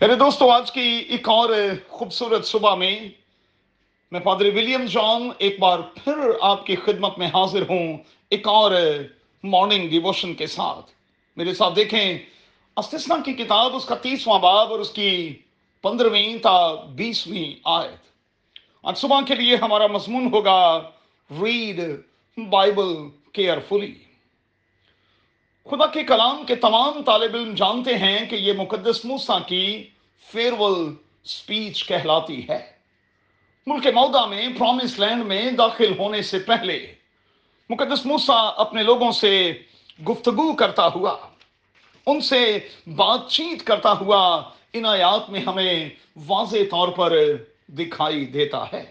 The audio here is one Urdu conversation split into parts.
میرے دوستوں آج کی ایک اور خوبصورت صبح میں میں پادری ولیم جان ایک بار پھر آپ کی خدمت میں حاضر ہوں، ایک اور مارننگ ڈیووشن کے ساتھ۔ میرے ساتھ دیکھیں استثنا کی کتاب، اس کا تیسواں باب اور اس کی پندرہویں تا بیسویں آیت۔ آج صبح کے لیے ہمارا مضمون ہوگا ریڈ بائبل کیئرفلی خدا کے کلام کے تمام طالب علم جانتے ہیں کہ یہ مقدس موسیٰ کی فیئرول سپیچ کہلاتی ہے۔ ملک مودا میں پرومس لینڈ میں داخل ہونے سے پہلے مقدس موسیٰ اپنے لوگوں سے گفتگو کرتا ہوا، ان سے بات چیت کرتا ہوا ان آیات میں ہمیں واضح طور پر دکھائی دیتا ہے۔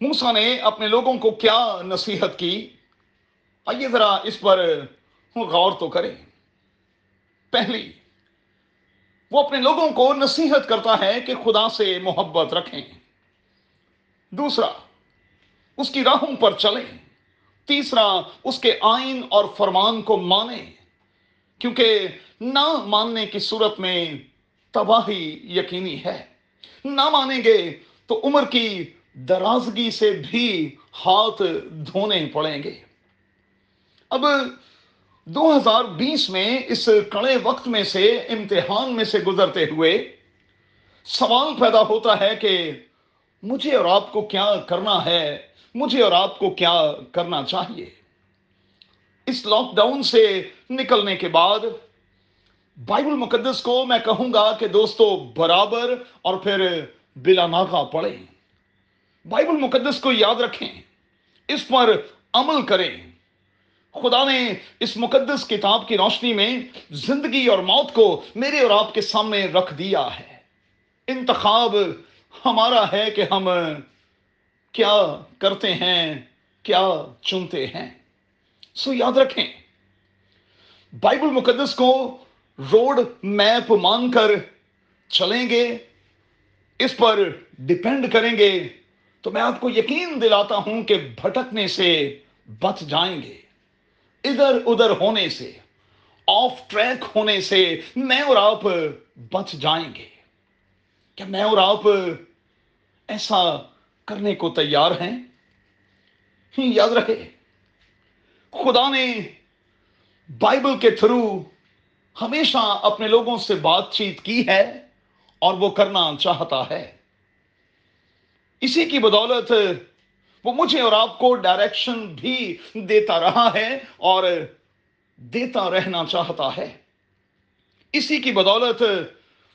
موسیٰ نے اپنے لوگوں کو کیا نصیحت کی؟ آئیے ذرا اس پر غور تو کریں۔ پہلی، وہ اپنے لوگوں کو نصیحت کرتا ہے کہ خدا سے محبت رکھیں۔ دوسرا، اس کی راہوں پر چلیں۔ تیسرا، اس کے آئین اور فرمان کو مانیں۔ کیونکہ نہ ماننے کی صورت میں تباہی یقینی ہے۔ نہ مانیں گے تو عمر کی درازگی سے بھی ہاتھ دھونے پڑیں گے۔ اب دو ہزار بیس میں اس کڑے وقت میں سے امتحان میں سے گزرتے ہوئے سوال پیدا ہوتا ہے کہ مجھے اور آپ کو کیا کرنا ہے؟ مجھے اور آپ کو کیا کرنا چاہیے؟ اس لاک ڈاؤن سے نکلنے کے بعد بائبل مقدس کو میں کہوں گا کہ دوستو، برابر اور پھر بلا ناغا پڑھیں۔ بائبل مقدس کو یاد رکھیں، اس پر عمل کریں۔ خدا نے اس مقدس کتاب کی روشنی میں زندگی اور موت کو میرے اور آپ کے سامنے رکھ دیا ہے۔ انتخاب ہمارا ہے کہ ہم کیا کرتے ہیں، کیا چنتے ہیں۔ سو یاد رکھیں، بائبل مقدس کو روڈ میپ مان کر چلیں گے، اس پر ڈپینڈ کریں گے۔ تو میں آپ کو یقین دلاتا ہوں کہ بھٹکنے سے بچ جائیں گے۔ ادھر ادھر ہونے سے آف ٹریک ہونے سے میں اور آپ بچ جائیں گے۔ کیا میں اور آپ ایسا کرنے کو تیار ہیں؟ یاد رکھے خدا نے بائبل کے تھرو ہمیشہ اپنے لوگوں سے بات چیت کی ہے اور وہ کرنا چاہتا ہے۔ اسی کی بدولت وہ مجھے اور آپ کو ڈائریکشن بھی دیتا رہا ہے اور دیتا رہنا چاہتا ہے۔ اسی کی بدولت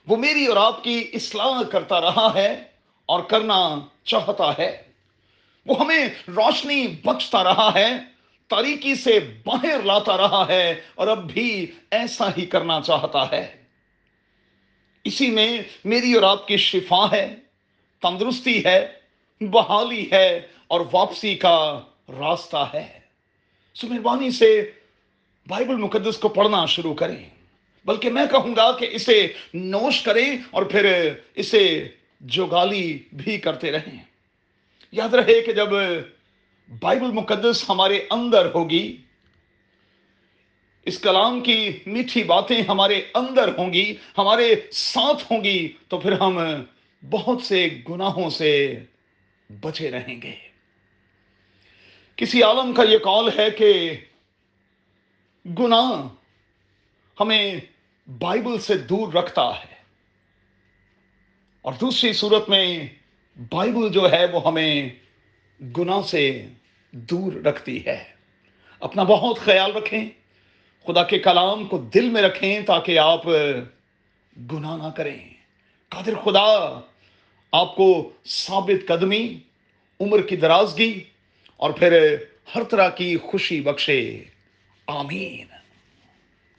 وہ میری اور آپ کی اصلاح کرتا رہا ہے اور کرنا چاہتا ہے۔ وہ ہمیں روشنی بخشتا رہا ہے، تاریکی سے باہر لاتا رہا ہے اور اب بھی ایسا ہی کرنا چاہتا ہے۔ اسی میں میری اور آپ کی شفا ہے، تندرستی ہے بحالی ہے اور واپسی کا راستہ ہے۔ سو مہربانی سے بائبل مقدس کو پڑھنا شروع کریں۔ بلکہ میں کہوں گا کہ اسے نوش کریں اور پھر اسے جوگالی بھی کرتے رہیں۔ یاد رہے کہ جب بائبل مقدس ہمارے اندر ہوگی، اس کلام کی میٹھی باتیں ہمارے اندر ہوں گی، ہمارے ساتھ ہوں گی، تو پھر ہم بہت سے گناہوں سے بچے رہیں گے۔ کسی عالم کا یہ کال ہے کہ گناہ ہمیں بائبل سے دور رکھتا ہے۔ اور دوسری صورت میں بائبل جو ہے وہ ہمیں گناہ سے دور رکھتی ہے۔ اپنا بہت خیال رکھیں، خدا کے کلام کو دل میں رکھیں تاکہ آپ گناہ نہ کریں۔ قادر خدا آپ کو ثابت قدمی، عمر کی درازگی اور پھر ہر طرح کی خوشی بخشے۔ آمین۔